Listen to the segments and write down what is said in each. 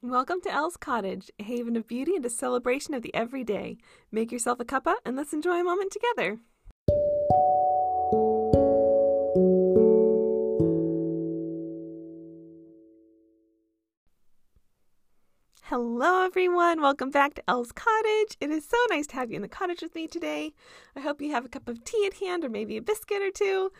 Welcome to Elle's Cottage, a haven of beauty and a celebration of the everyday. Make yourself a cuppa and let's enjoy a moment together. Hello, everyone. Welcome back to Elle's Cottage. It is so nice to have you in the cottage with me today. I hope you have a cup of tea at hand or maybe a biscuit or two.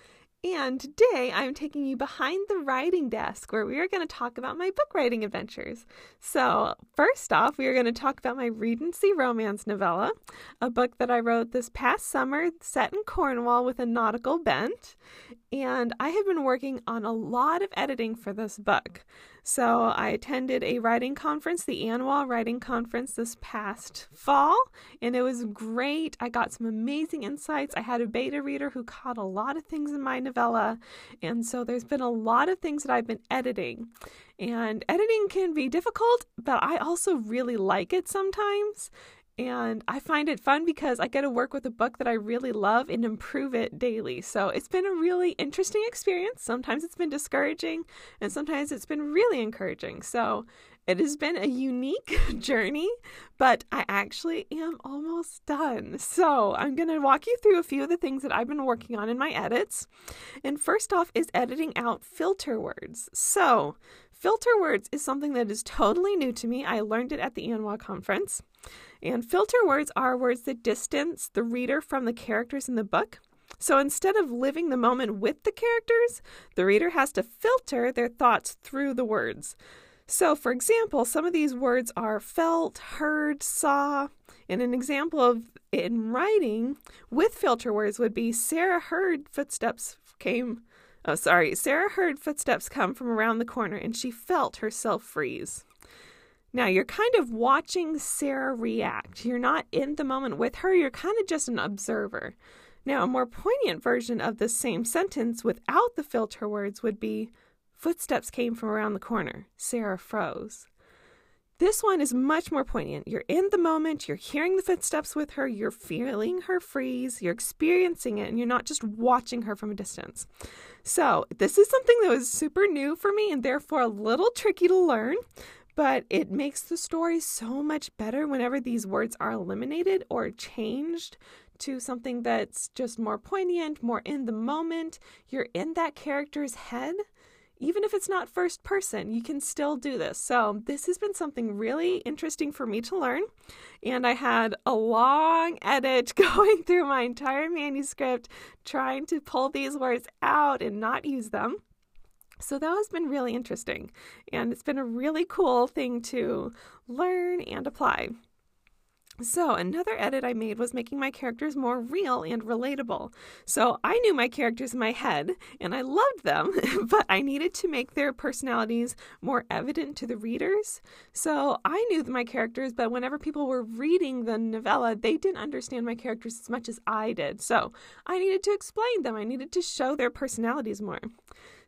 And today I'm taking you behind the writing desk where we are going to talk about my book writing adventures. So, first off, we are going to talk about my Regency romance novella, a book that I wrote this past summer set in Cornwall with a nautical bent. And I have been working on a lot of editing for this book. So I attended a writing conference, the Annual Writing Conference, this past fall, and it was great. I got some amazing insights. I had a beta reader who caught a lot of things in my novella, and so there's been a lot of things that I've been editing. And editing can be difficult, but I also really like it sometimes. And I find it fun because I get to work with a book that I really love and improve it daily. So it's been a really interesting experience. Sometimes it's been discouraging, and sometimes it's been really encouraging. So it has been a unique journey, but I actually am almost done. So I'm going to walk you through a few of the things that I've been working on in my edits. And first off is editing out filter words. So filter words is something that is totally new to me. I learned it at the ANWA conference. And filter words are words that distance the reader from the characters in the book. So instead of living the moment with the characters, the reader has to filter their thoughts through the words. So, for example, some of these words are felt, heard, saw. And an example of in writing with filter words would be Sarah heard footsteps came. Oh, sorry. Sarah heard footsteps come from around the corner and she felt herself freeze. Now you're kind of watching Sarah react. You're not in the moment with her, you're kind of just an observer. Now, a more poignant version of the same sentence without the filter words would be Footsteps came from around the corner. Sarah froze. This one is much more poignant. You're in the moment, you're hearing the footsteps with her, you're feeling her freeze, you're experiencing it, and you're not just watching her from a distance. So, this is something that was super new for me and therefore a little tricky to learn but it makes the story so much better whenever these words are eliminated or changed to something that's just more poignant, more in the moment. You're in that character's head. Even if it's not first person, you can still do this. So, this has been something really interesting for me to learn. And I had a long edit going through my entire manuscript, trying to pull these words out and not use them. So that has been really interesting, and it's been a really cool thing to learn and apply. So, another edit I made was making my characters more real and relatable. So, I knew my characters in my head and I loved them, but I needed to make their personalities more evident to the readers. So, I knew my characters, but whenever people were reading the novella, they didn't understand my characters as much as I did. So, I needed to explain them, I needed to show their personalities more.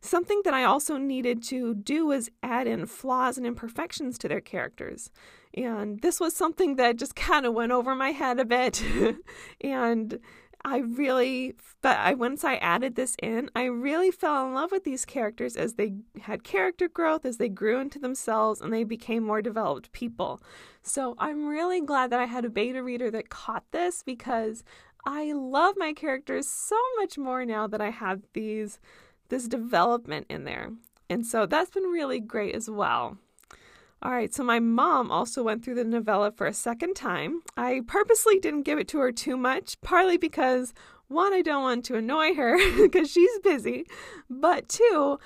Something that I also needed to do was add in flaws and imperfections to their characters. And this was something that just kind of went over my head a bit. and I really, but I once I added this in, I really fell in love with these characters as they had character growth, as they grew into themselves, and they became more developed people. So I'm really glad that I had a beta reader that caught this because I love my characters so much more now that I have these this development in there. And so that's been really great as well. All right, so my mom also went through the novella for a second time. I purposely didn't give it to her too much, partly because one, I don't want to annoy her because she's busy, but two,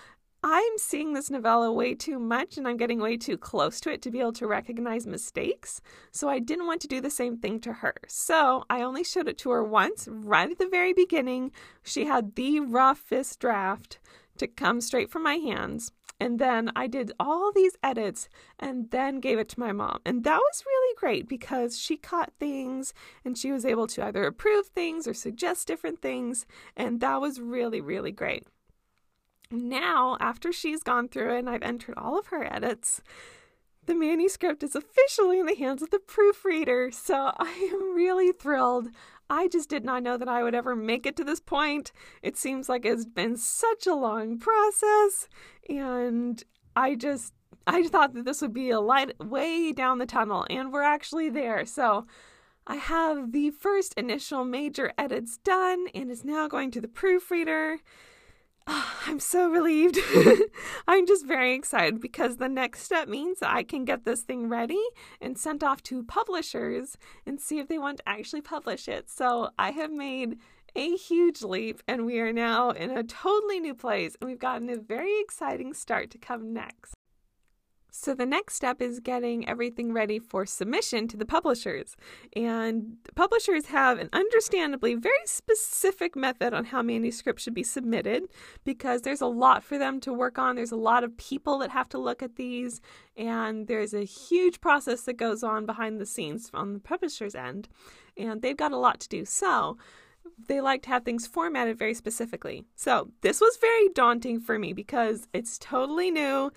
I'm seeing this novella way too much and I'm getting way too close to it to be able to recognize mistakes. So I didn't want to do the same thing to her. So I only showed it to her once, right at the very beginning. She had the roughest draft to come straight from my hands. And then I did all these edits and then gave it to my mom. And that was really great because she caught things and she was able to either approve things or suggest different things. And that was really, really great. Now, after she's gone through it and I've entered all of her edits, the manuscript is officially in the hands of the proofreader. So I am really thrilled. I just did not know that I would ever make it to this point. It seems like it's been such a long process, and I just I thought that this would be a light way down the tunnel, and we're actually there. So I have the first initial major edits done and is now going to the proofreader. Oh, I'm so relieved. I'm just very excited because the next step means I can get this thing ready and sent off to publishers and see if they want to actually publish it. So I have made a huge leap and we are now in a totally new place and we've gotten a very exciting start to come next. So the next step is getting everything ready for submission to the publishers. And publishers have an understandably very specific method on how manuscripts should be submitted because there's a lot for them to work on. There's a lot of people that have to look at these, and there's a huge process that goes on behind the scenes on the publisher's end. And they've got a lot to do. So they like to have things formatted very specifically. So this was very daunting for me because it's totally new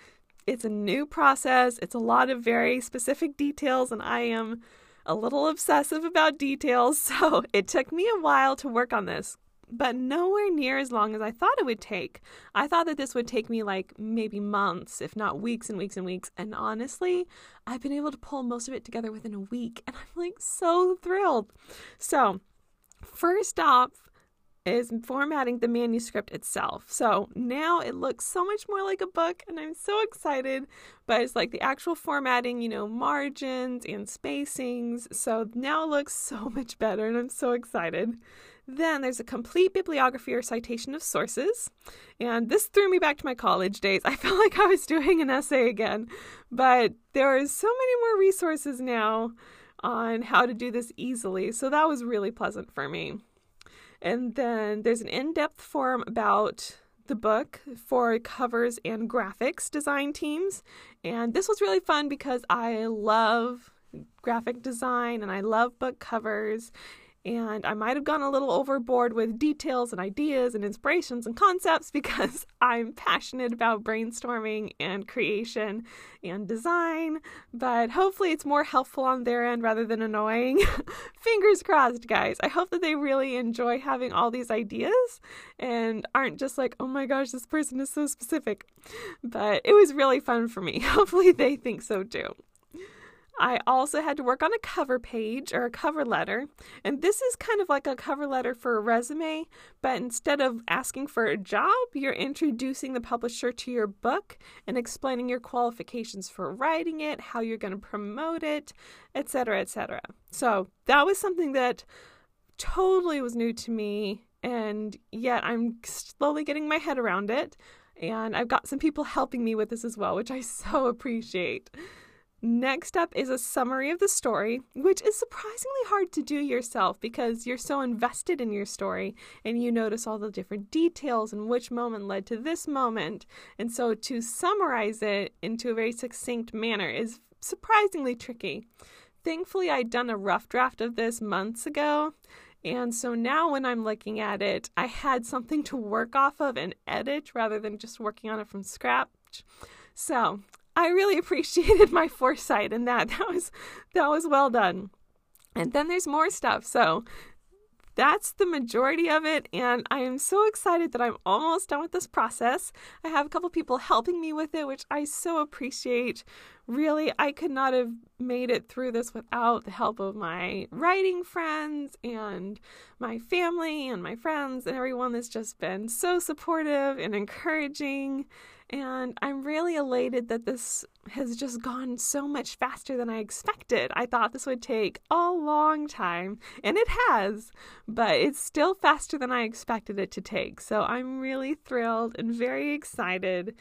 it's a new process. It's a lot of very specific details, and I am a little obsessive about details. So it took me a while to work on this, but nowhere near as long as I thought it would take. I thought that this would take me like maybe months, if not weeks and weeks and weeks. And honestly, I've been able to pull most of it together within a week, and I'm like so thrilled. So, first off, is formatting the manuscript itself. So now it looks so much more like a book, and I'm so excited. But it's like the actual formatting, you know, margins and spacings. So now it looks so much better, and I'm so excited. Then there's a complete bibliography or citation of sources. And this threw me back to my college days. I felt like I was doing an essay again. But there are so many more resources now on how to do this easily. So that was really pleasant for me. And then there's an in depth forum about the book for covers and graphics design teams. And this was really fun because I love graphic design and I love book covers and I might have gone a little overboard with details and ideas and inspirations and concepts because I'm passionate about brainstorming and creation and design, but hopefully it's more helpful on their end rather than annoying. Fingers crossed, guys. I hope that they really enjoy having all these ideas and aren't just like, oh my gosh, this person is so specific. But it was really fun for me. Hopefully they think so too. I also had to work on a cover page or a cover letter. And this is kind of like a cover letter for a resume, but instead of asking for a job, you're introducing the publisher to your book and explaining your qualifications for writing it, how you're going to promote it, etc., etc. So, that was something that totally was new to me, and yet I'm slowly getting my head around it. And I've got some people helping me with this as well, which I so appreciate. Next up is a summary of the story, which is surprisingly hard to do yourself because you're so invested in your story and you notice all the different details and which moment led to this moment. And so to summarize it into a very succinct manner is surprisingly tricky. Thankfully, I'd done a rough draft of this months ago. And so now when I'm looking at it, I had something to work off of and edit rather than just working on it from scratch. So I really appreciated my foresight in that. That was that was well done. And then there's more stuff. So that's the majority of it and I am so excited that I'm almost done with this process. I have a couple people helping me with it, which I so appreciate. Really, I could not have made it through this without the help of my writing friends and my family and my friends and everyone that's just been so supportive and encouraging and I'm really elated that this has just gone so much faster than I expected. I thought this would take a long time, and it has, but it's still faster than I expected it to take. So I'm really thrilled and very excited.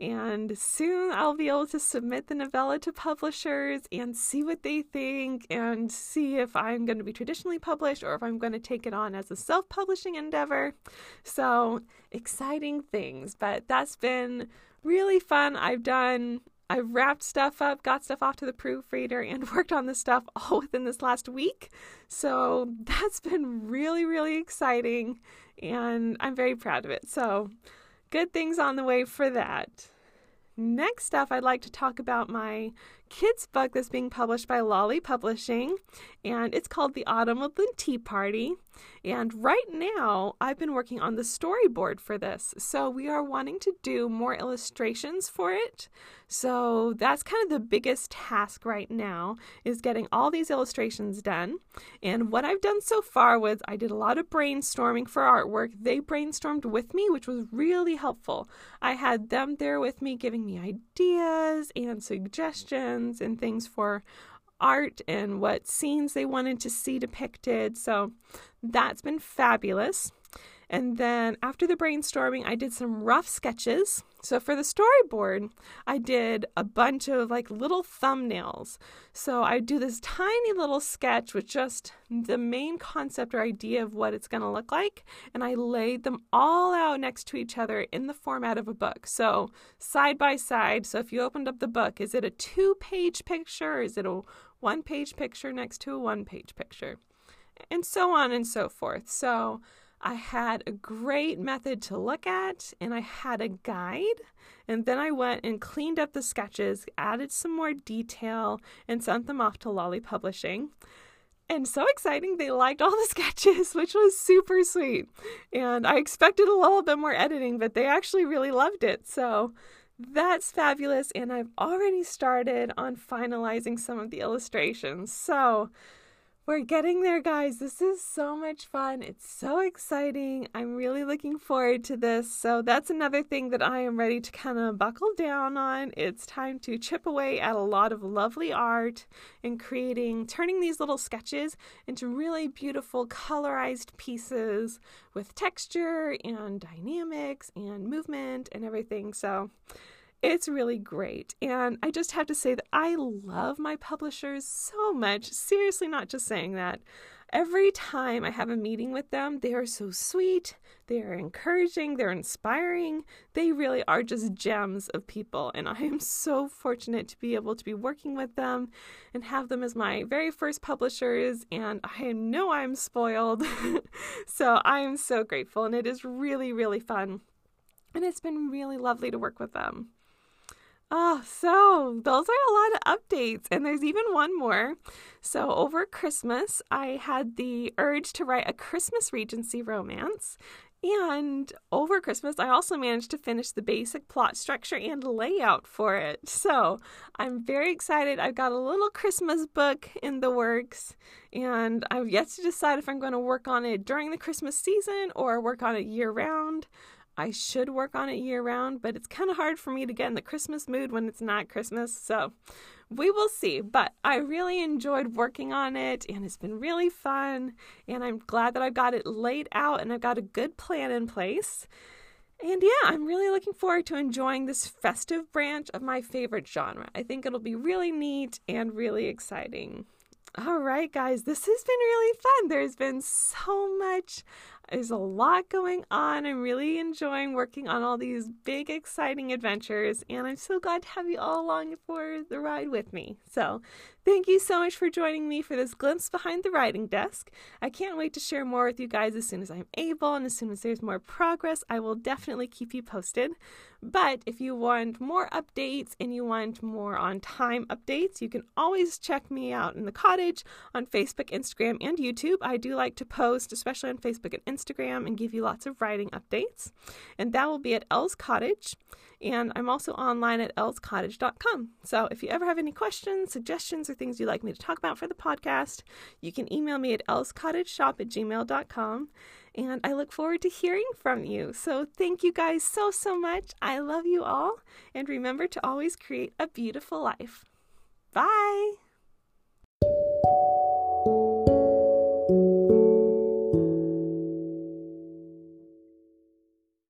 And soon I'll be able to submit the novella to publishers and see what they think and see if I'm going to be traditionally published or if I'm going to take it on as a self publishing endeavor. So, exciting things, but that's been really fun. I've done I've wrapped stuff up, got stuff off to the proofreader, and worked on this stuff all within this last week. So that's been really, really exciting, and I'm very proud of it. So good things on the way for that. Next up, I'd like to talk about my kids' book that's being published by Lolly Publishing, and it's called The Autumn of the Tea Party. And right now, I've been working on the storyboard for this. So we are wanting to do more illustrations for it. So that's kind of the biggest task right now is getting all these illustrations done. And what I've done so far was I did a lot of brainstorming for artwork. They brainstormed with me, which was really helpful. I had them there with me giving me ideas and suggestions and things for art and what scenes they wanted to see depicted. So that's been fabulous. And then after the brainstorming, I did some rough sketches. So for the storyboard, I did a bunch of like little thumbnails. So I do this tiny little sketch with just the main concept or idea of what it's going to look like. And I laid them all out next to each other in the format of a book. So side by side. So if you opened up the book, is it a two page picture? Is it a one page picture next to a one page picture? And so on and so forth. So I had a great method to look at and I had a guide. And then I went and cleaned up the sketches, added some more detail, and sent them off to Lolly Publishing. And so exciting, they liked all the sketches, which was super sweet. And I expected a little bit more editing, but they actually really loved it. So that's fabulous. And I've already started on finalizing some of the illustrations. So we're getting there, guys. This is so much fun. It's so exciting. I'm really looking forward to this. So, that's another thing that I am ready to kind of buckle down on. It's time to chip away at a lot of lovely art and creating, turning these little sketches into really beautiful colorized pieces with texture and dynamics and movement and everything. So, it's really great. And I just have to say that I love my publishers so much. Seriously, not just saying that. Every time I have a meeting with them, they are so sweet, they are encouraging, they're inspiring. They really are just gems of people. And I am so fortunate to be able to be working with them and have them as my very first publishers. And I know I'm spoiled. so I am so grateful. And it is really, really fun. And it's been really lovely to work with them. Oh, so those are a lot of updates, and there's even one more. So, over Christmas, I had the urge to write a Christmas Regency romance. And over Christmas, I also managed to finish the basic plot structure and layout for it. So I'm very excited. I've got a little Christmas book in the works, and I've yet to decide if I'm going to work on it during the Christmas season or work on it year round. I should work on it year round, but it's kind of hard for me to get in the Christmas mood when it's not Christmas. So we will see. But I really enjoyed working on it and it's been really fun. And I'm glad that I've got it laid out and I've got a good plan in place. And yeah, I'm really looking forward to enjoying this festive branch of my favorite genre. I think it'll be really neat and really exciting. All right, guys, this has been really fun. There's been so much there's a lot going on. I'm really enjoying working on all these big, exciting adventures, and I'm so glad to have you all along for the ride with me. So, thank you so much for joining me for this glimpse behind the writing desk. I can't wait to share more with you guys as soon as I'm able, and as soon as there's more progress, I will definitely keep you posted. But if you want more updates and you want more on time updates, you can always check me out in the cottage on Facebook, Instagram, and YouTube. I do like to post, especially on Facebook and Instagram, and give you lots of writing updates. And that will be at Elle's Cottage. And I'm also online at ellscottage.com. So if you ever have any questions, suggestions, or things you'd like me to talk about for the podcast, you can email me at ellscottageshop at gmail.com and I look forward to hearing from you. So, thank you guys so, so much. I love you all, and remember to always create a beautiful life. Bye.